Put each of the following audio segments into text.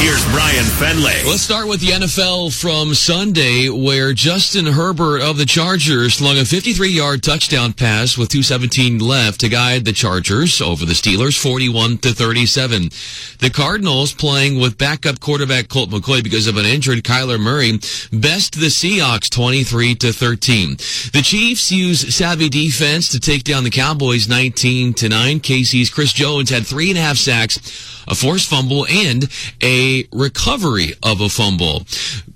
Here's Brian Fenley. Let's start with the NFL from Sunday, where Justin Herbert of the Chargers slung a 53-yard touchdown pass with 2:17 left to guide the Chargers over the Steelers, 41 to 37. The Cardinals, playing with backup quarterback Colt McCoy because of an injured Kyler Murray, best the Seahawks 23 to 13. The Chiefs use savvy defense to take down the Cowboys 19 to 9. KC's Chris Jones had three and a half sacks a forced fumble, and a recovery of a fumble.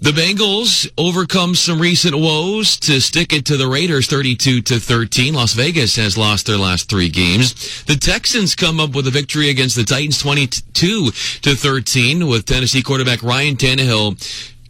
The Bengals overcome some recent woes to stick it to the Raiders 32 to 13. Las Vegas has lost their last three games. The Texans come up with a victory against the Titans 22 to 13 with Tennessee quarterback Ryan Tannehill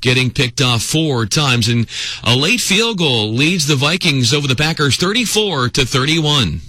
getting picked off four times and a late field goal leads the Vikings over the Packers 34 to 31.